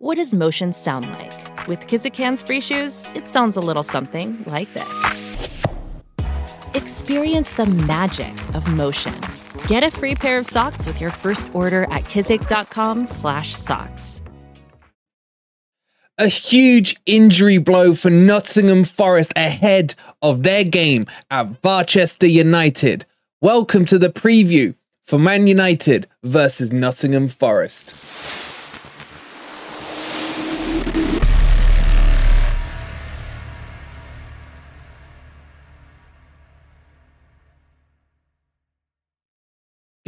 What does motion sound like? With Kizik hands free shoes, it sounds a little something like this. Experience the magic of motion. Get a free pair of socks with your first order at kizik.com/socks. A huge injury blow for Nottingham Forest ahead of their game at Barchester United. Welcome to the preview for Man United versus Nottingham Forest.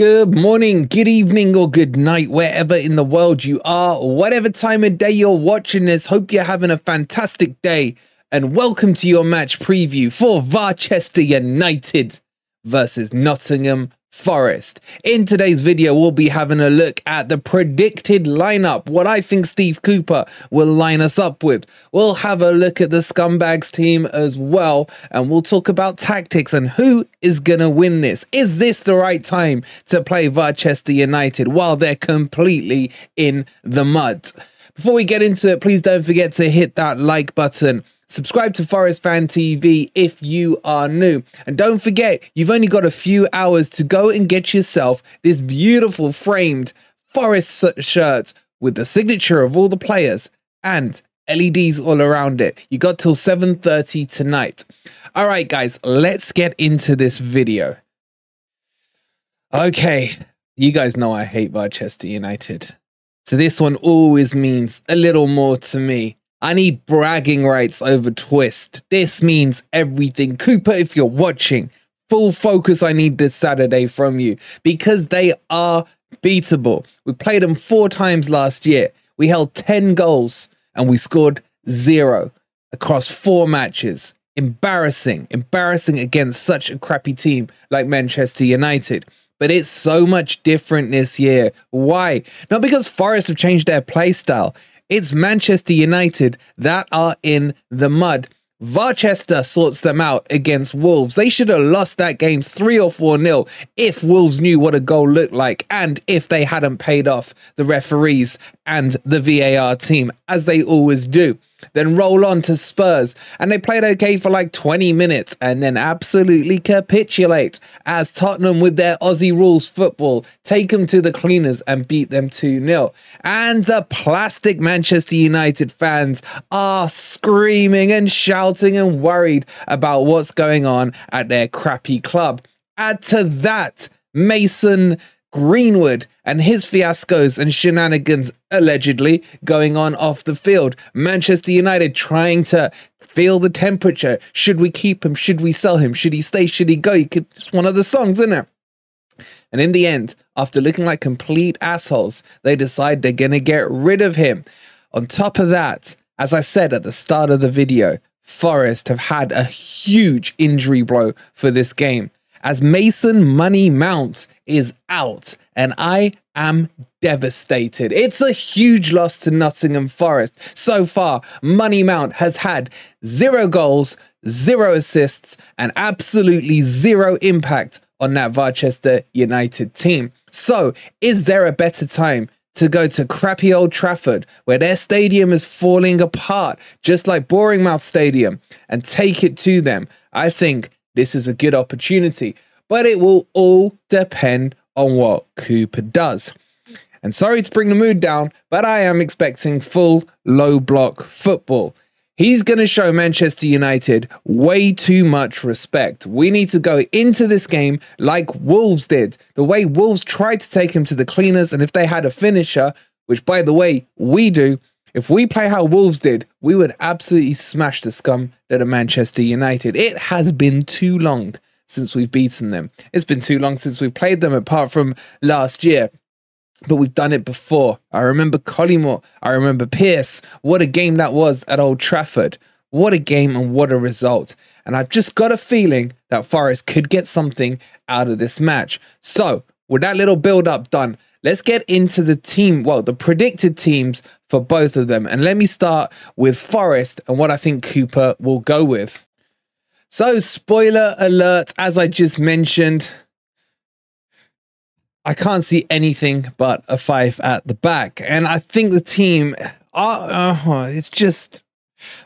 Good morning, good evening, or good night, wherever in the world you are, whatever time of day you're watching this. Hope you're having a fantastic day, and welcome to your match preview for Barchester United versus Nottingham Forest. In today's video, we'll be having a look at the predicted lineup, what I think Steve Cooper will line us up with. We'll have a look at the Scumbags team as well, and we'll talk about tactics and who is going to win this. Is this the right time to play Barchester United while they're completely in the mud? Before we get into it, please don't forget to hit that like button Subscribe to Forest Fan TV if you are new. And don't forget, you've only got a few hours to go and get yourself this beautiful framed Forest shirt with the signature of all the players and LEDs all around it. You got till 7:30 tonight. All right guys, let's get into this video. Okay, you guys know I hate Barchester United. So this one always means a little more to me I need bragging rights over Twist. This means everything. Cooper, if you're watching, full focus I need this Saturday from you because they are beatable. We played them four times last year. We held 10 goals and we scored zero across four matches. Embarrassing, embarrassing against such a crappy team like Manchester United. But it's so much different this year. Why? Not because Forest have changed their play style. It's Manchester United that are in the mud. Barchester sorts them out against Wolves. They should have lost that game 3 or 4 nil if Wolves knew what a goal looked like and if they hadn't paid off the referees and the VAR team, as they always do then roll on to Spurs. And they played okay for like 20 minutes and then absolutely capitulate as Tottenham, with their Aussie rules football, take them to the cleaners and beat them 2 0. And the plastic Manchester United fans are screaming and shouting and worried about what's going on at their crappy club. Add to that, Mason Greenwood and his fiascos and shenanigans allegedly going on off the field. Manchester United trying to feel the temperature. Should we keep him? Should we sell him? Should he stay? Should he go? Could, it's one of the songs, isn't it? And in the end, after looking like complete assholes, they decide they're going to get rid of him. On top of that, as I said at the start of the video, Forest have had a huge injury blow for this game as Mason Money Mount is out, and I am devastated. It's a huge loss to Nottingham Forest. So far, Money Mount has had zero goals, zero assists, and absolutely zero impact on that Barchester United team. So, is there a better time to go to crappy Old Trafford, where their stadium is falling apart, just like Bournemouth Stadium, and take it to them? I think this is a good opportunity, but it will all depend on what Cooper does. And sorry to bring the mood down, but I am expecting full low block football. He's going to show Manchester United way too much respect. We need to go into this game like Wolves did. The way Wolves tried to take him to the cleaners, and if they had a finisher, which by the way, we do, if we play how Wolves did, we would absolutely smash the scum that are Manchester United. It has been too long since we've beaten them. It's been too long since we've played them, apart from last year but we've done it before. I remember Collymore. I remember Pearce. What a game that was at Old Trafford. What a game and what a result. And I've just got a feeling that Forest could get something out of this match. So, with that little build up done, let's get into the team, well, the predicted teams for both of them. And let me start with Forest and what I think Cooper will go with. So, spoiler alert, as I just mentioned, I can't see anything but a five at the back. And I think the team, uh, it's just,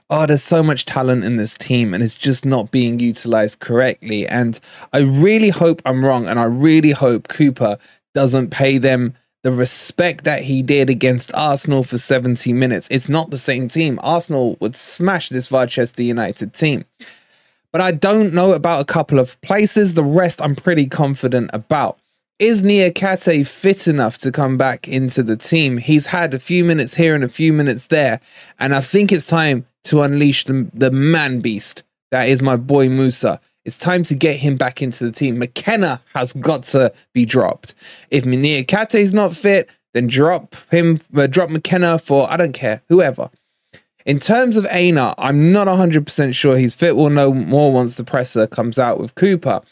oh, there's so much talent in this team and it's just not being utilized correctly. And I really hope I'm wrong. And I really hope Cooper doesn't pay them the respect that he did against Arsenal for 70 minutes. It's not the same team. Arsenal would smash this Manchester United team. But I don't know about a couple of places. The rest I'm pretty confident about. Is Niakhaté fit enough to come back into the team? He's had a few minutes here and a few minutes there, and I think it's time to unleash the, the man beast that is my boy Musa. It's time to get him back into the team. McKenna has got to be dropped. If Niakhaté is not fit, then drop him, uh, drop McKenna for I don't care whoever. In terms of Aina, I'm not 100% sure he's fit. We'll know more once the presser comes out with Cooper.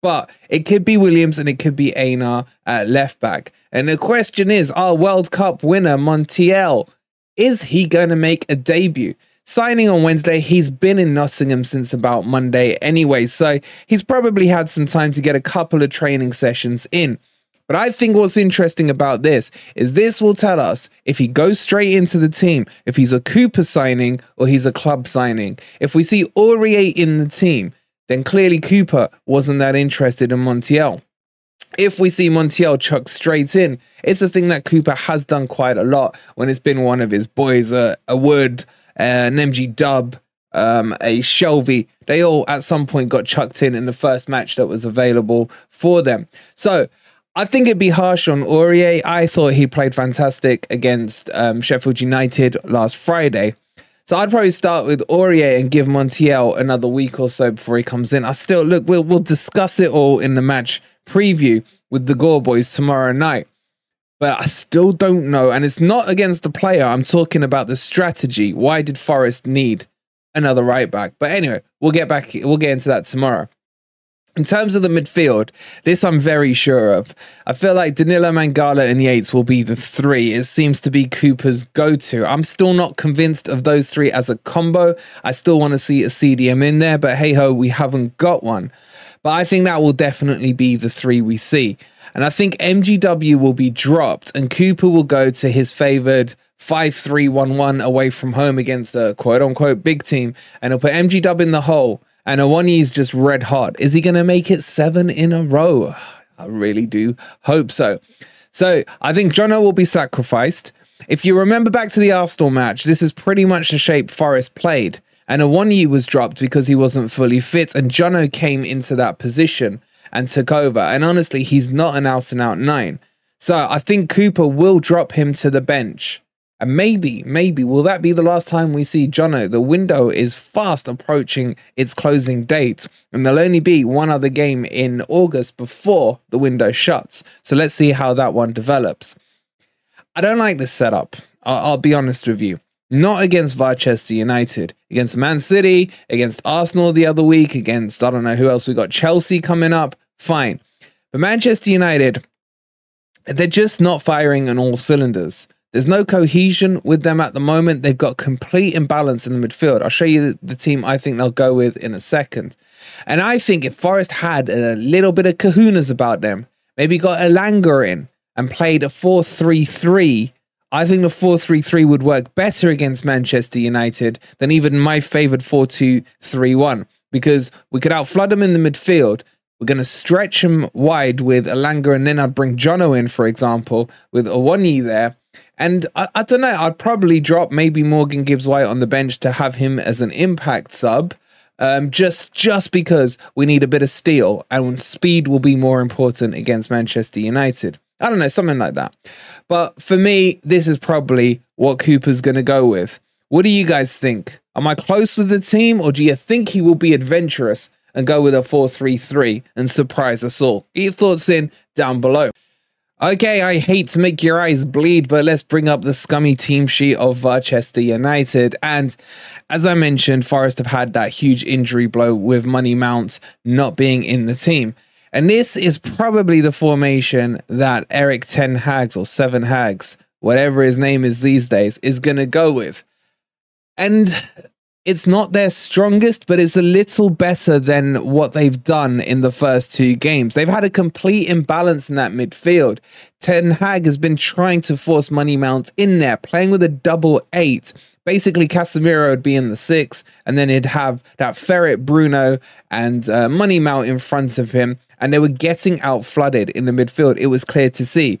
But it could be Williams and it could be Aina at left back. And the question is, our World Cup winner, Montiel, is he going to make a debut? Signing on Wednesday, he's been in Nottingham since about Monday anyway, so he's probably had some time to get a couple of training sessions in. But I think what's interesting about this is this will tell us if he goes straight into the team, if he's a Cooper signing or he's a club signing. If we see Aurier in the team, then clearly Cooper wasn't that interested in Montiel. If we see Montiel chuck straight in, it's a thing that Cooper has done quite a lot when it's been one of his boys, uh, a Wood, uh, an MG Dub, um, a Shelvey. They all at some point got chucked in in the first match that was available for them. So I think it'd be harsh on Aurier. I thought he played fantastic against um, Sheffield United last Friday. So I'd probably start with Aurier and give Montiel another week or so before he comes in. I still look, we'll we'll discuss it all in the match preview with the Gore boys tomorrow night. But I still don't know. And it's not against the player. I'm talking about the strategy. Why did Forest need another right back? But anyway, we'll get back, we'll get into that tomorrow. In terms of the midfield, this I'm very sure of. I feel like Danilo Mangala and Yates will be the three. It seems to be Cooper's go to. I'm still not convinced of those three as a combo. I still want to see a CDM in there, but hey ho, we haven't got one. But I think that will definitely be the three we see. And I think MGW will be dropped and Cooper will go to his favored 5 3 1 1 away from home against a quote unquote big team. And he'll put MGW in the hole and is just red hot. Is he going to make it seven in a row? I really do hope so. So I think Jono will be sacrificed. If you remember back to the Arsenal match, this is pretty much the shape Forest played. And Awoniyi was dropped because he wasn't fully fit, and Jono came into that position and took over. And honestly, he's not an out and out nine. So I think Cooper will drop him to the bench and maybe, maybe, will that be the last time we see Jono? The window is fast approaching its closing date, and there'll only be one other game in August before the window shuts. So let's see how that one develops. I don't like this setup. I'll, I'll be honest with you. Not against Manchester United, against Man City, against Arsenal the other week, against I don't know who else we got, Chelsea coming up. Fine. But Manchester United, they're just not firing on all cylinders. There's no cohesion with them at the moment. They've got complete imbalance in the midfield. I'll show you the team I think they'll go with in a second. And I think if Forest had a little bit of kahunas about them, maybe got Elanga in and played a 4 3 3, I think the 4 3 3 would work better against Manchester United than even my favoured 4 2 3 1 because we could outflood them in the midfield We're going to stretch them wide with Elanga, and then I'd bring Jono in, for example, with Awoniyi there. And I, I don't know, I'd probably drop maybe Morgan Gibbs White on the bench to have him as an impact sub. Um, just just because we need a bit of steel and speed will be more important against Manchester United. I don't know, something like that. But for me, this is probably what Cooper's going to go with. What do you guys think? Am I close with the team, or do you think he will be adventurous and go with a 4 3 3 and surprise us all? Get your thoughts in down below. Okay, I hate to make your eyes bleed, but let's bring up the scummy team sheet of uh, Manchester United. And as I mentioned, Forest have had that huge injury blow with Money Mount not being in the team. And this is probably the formation that Eric Ten Hags or Seven Hags, whatever his name is these days, is going to go with. And it's not their strongest, but it's a little better than what they've done in the first two games. They've had a complete imbalance in that midfield. Ten Hag has been trying to force Money Mount in there, playing with a double eight. Basically, Casemiro would be in the six, and then he'd have that Ferret Bruno and uh, Money Mount in front of him, and they were getting out flooded in the midfield. It was clear to see.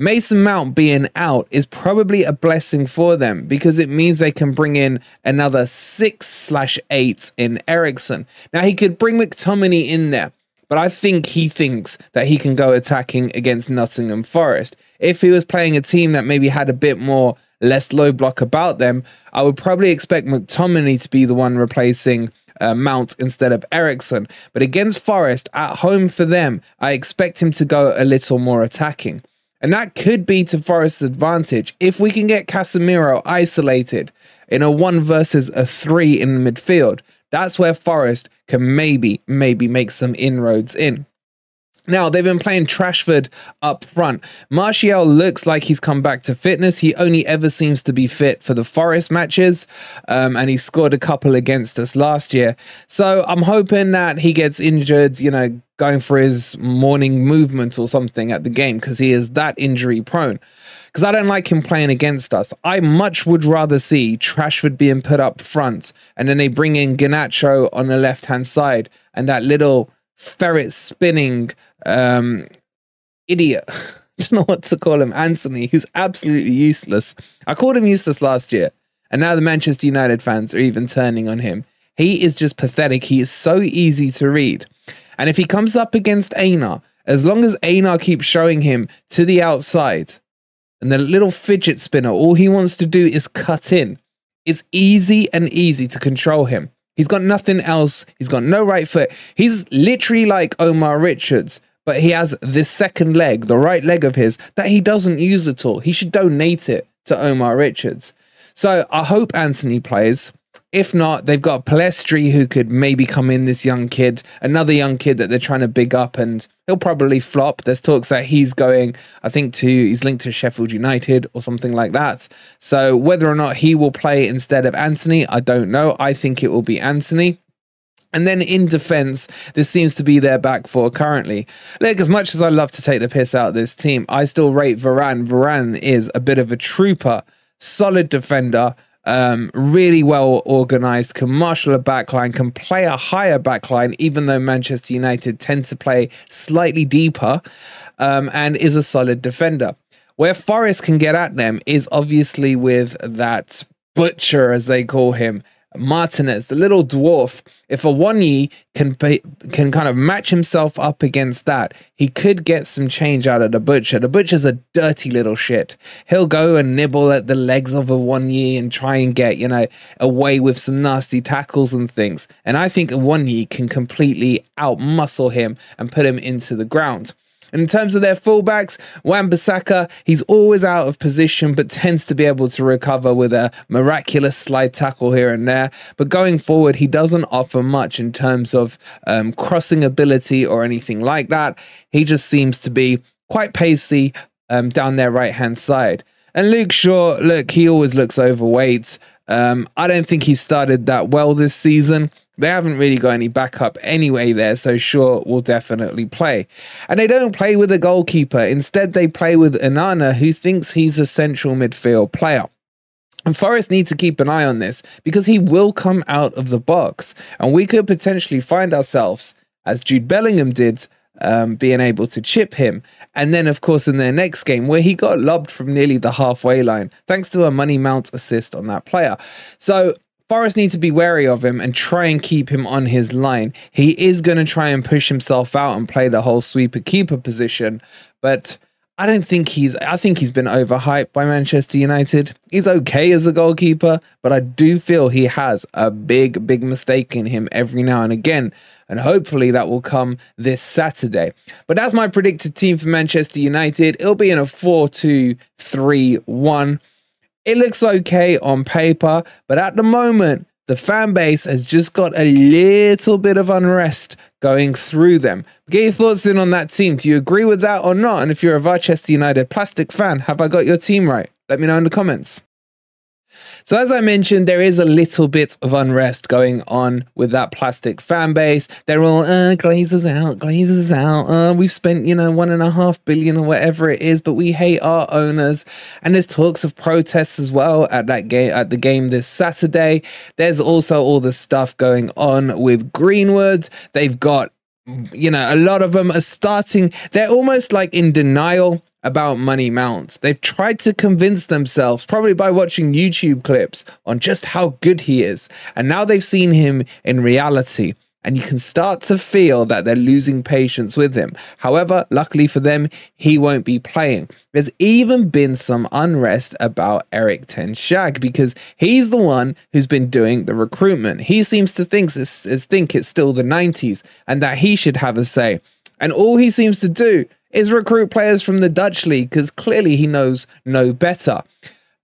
Mason Mount being out is probably a blessing for them because it means they can bring in another six slash eight in Eriksen. Now he could bring McTominay in there, but I think he thinks that he can go attacking against Nottingham Forest. If he was playing a team that maybe had a bit more less low block about them, I would probably expect McTominay to be the one replacing uh, Mount instead of Eriksen. But against Forest at home for them, I expect him to go a little more attacking. And that could be to Forest's advantage if we can get Casemiro isolated in a one versus a three in midfield. That's where Forest can maybe, maybe make some inroads in. Now, they've been playing Trashford up front. Martial looks like he's come back to fitness. He only ever seems to be fit for the Forest matches, um, and he scored a couple against us last year. So I'm hoping that he gets injured, you know, going for his morning movement or something at the game because he is that injury prone. Because I don't like him playing against us. I much would rather see Trashford being put up front and then they bring in Garnacho on the left hand side and that little ferret spinning um, idiot. I don't know what to call him, Antony, who's absolutely useless. I called him useless last year, and now the Manchester United fans are even turning on him. He is just pathetic. He is so easy to read. And if he comes up against Aina, as long as Aina keeps showing him to the outside and the little fidget spinner, all he wants to do is cut in. It's easy and easy to control him. He's got nothing else. He's got no right foot. He's literally like Omar Richards, but he has this second leg, the right leg of his, that he doesn't use at all. He should donate it to Omar Richards. So I hope Antony plays. If not, they've got Pellistri who could maybe come in, this young kid, another young kid that they're trying to big up, and he'll probably flop. There's talks that he's going, I think, to he's linked to Sheffield United or something like that. So whether or not he will play instead of Antony, I don't know. I think it will be Antony. And then in defense, this seems to be their back four currently. Look, as much as I love to take the piss out of this team, I still rate Varane. Varane is a bit of a trooper, solid defender, um, really well organized, can marshal a backline, can play a higher backline, even though Manchester United tend to play slightly deeper, um, and is a solid defender. Where Forest can get at them is obviously with that butcher, as they call him, Martinez, the little dwarf, if Awoniyi can pay, can kind of match himself up against that, he could get some change out of the butcher. The butcher's a dirty little shit. He'll go and nibble at the legs of Awoniyi and try and get you know away with some nasty tackles and things. And I think Awoniyi can completely outmuscle him and put him into the ground. And in terms of their fullbacks, Wan-Bissaka, he's always out of position but tends to be able to recover with a miraculous slide tackle here and there. But going forward, he doesn't offer much in terms of um, crossing ability or anything like that. He just seems to be quite pacey um, down their right hand side. And Luke Shaw, look, he always looks overweight. Um, I don't think he started that well this season. They haven't really got any backup anyway there, so Shaw will definitely play. And they don't play with a goalkeeper. Instead, they play with Onana, who thinks he's a central midfield player. And Forest need to keep an eye on this because he will come out of the box, and we could potentially find ourselves as Jude Bellingham did, um, being able to chip him. And then, of course, in their next game, where he got lobbed from nearly the halfway line, thanks to a money mount assist on that player. So Forest need to be wary of him and try and keep him on his line. He is going to try and push himself out and play the whole sweeper keeper position, but I don't think he's. I think he's been overhyped by Manchester United. He's okay as a goalkeeper, but I do feel he has a big, big mistake in him every now and again, and hopefully that will come this Saturday. But that's my predicted team for Manchester United. It'll be in a 4 2 3 1. It looks okay on paper, but at the moment, the fan base has just got a little bit of unrest going through them. Get your thoughts in on that team. Do you agree with that or not? And if you're a Manchester United plastic fan, have I got your team right? Let me know in the comments. So, as I mentioned, there is a little bit of unrest going on with that plastic fan base. They're all, uh, Glazers out, Glazers out. Uh, we've spent, you know, one and a half billion or whatever it is, but we hate our owners. And there's talks of protests as well at that game, at the game this Saturday. There's also all the stuff going on with Greenwood. They've got you know, a lot of them are starting, they're almost like in denial about Money Mount. They've tried to convince themselves, probably by watching YouTube clips, on just how good he is. And now they've seen him in reality. And you can start to feel that they're losing patience with him. However, luckily for them, he won't be playing. There's even been some unrest about Eric Ten Hag because he's the one who's been doing the recruitment. He seems to think think it's still the 90s and that he should have a say. And all he seems to do is recruit players from the Dutch league because clearly he knows no better.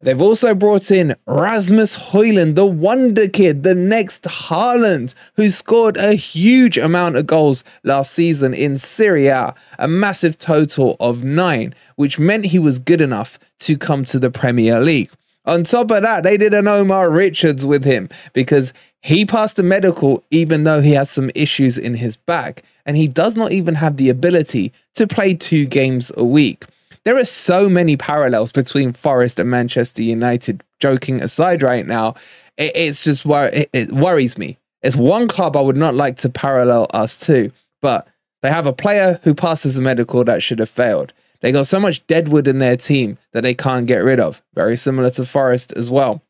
They've also brought in Rasmus Højlund, the wonder kid, the next Haaland, who scored a huge amount of goals last season in Serie A, a massive total of nine, which meant he was good enough to come to the Premier League. On top of that, they did an Omar Richards with him because he passed the medical even though he has some issues in his back, and he does not even have the ability to play two games a week. There are so many parallels between Forest and Manchester United. Joking aside, right now, it, it's just wor- it, it worries me. It's one club I would not like to parallel us to, but they have a player who passes the medical that should have failed. They got so much deadwood in their team that they can't get rid of. Very similar to Forest as well.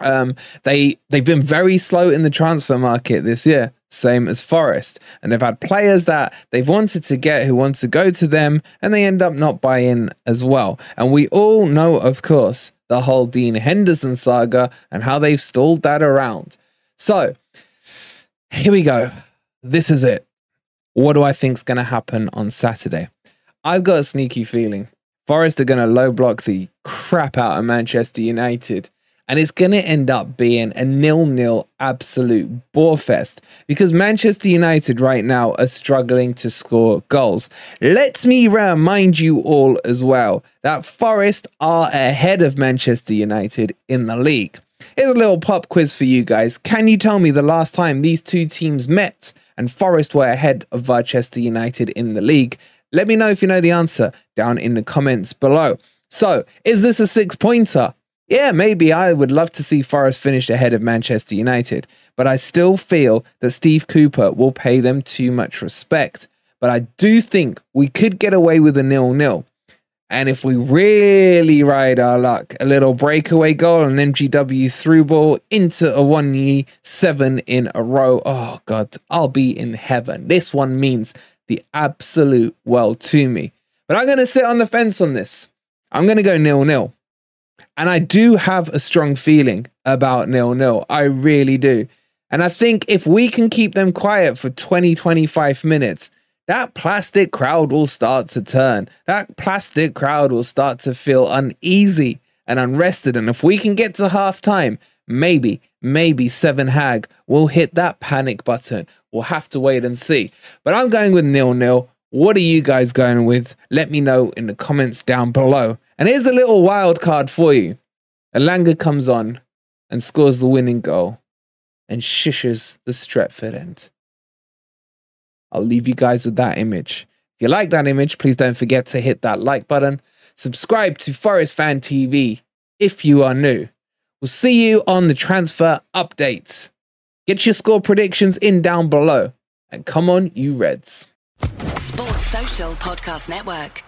Um, they they've been very slow in the transfer market this year, same as Forest, and they've had players that they've wanted to get who want to go to them, and they end up not buying as well. And we all know, of course, the whole Dean Henderson saga and how they've stalled that around. So here we go. This is it. What do I think's going to happen on Saturday? I've got a sneaky feeling Forest are going to low block the crap out of Manchester United and it's going to end up being a nil-nil absolute borefest because Manchester United right now are struggling to score goals. Let me remind you all as well that Forest are ahead of Manchester United in the league. Here's a little pop quiz for you guys. Can you tell me the last time these two teams met and Forest were ahead of Manchester United in the league? Let me know if you know the answer down in the comments below. So, is this a six pointer? Yeah, maybe I would love to see Forest finish ahead of Manchester United, but I still feel that Steve Cooper will pay them too much respect. But I do think we could get away with a nil-nil. And if we really ride our luck, a little breakaway goal, an MGW through ball into a 1 7 in a row. Oh, God, I'll be in heaven. This one means the absolute world to me. But I'm going to sit on the fence on this. I'm going to go nil nil. And I do have a strong feeling about nil nil. I really do. And I think if we can keep them quiet for 20, 25 minutes, that plastic crowd will start to turn. That plastic crowd will start to feel uneasy and unrested. And if we can get to halftime, maybe, maybe Seven Hag will hit that panic button. We'll have to wait and see. But I'm going with nil nil. What are you guys going with? Let me know in the comments down below. And here's a little wild card for you. Elanga comes on and scores the winning goal and shishes the Stretford end. I'll leave you guys with that image. If you like that image, please don't forget to hit that like button. Subscribe to Forest Fan TV if you are new. We'll see you on the transfer update. Get your score predictions in down below. And come on, you Reds. Sports Social Podcast Network.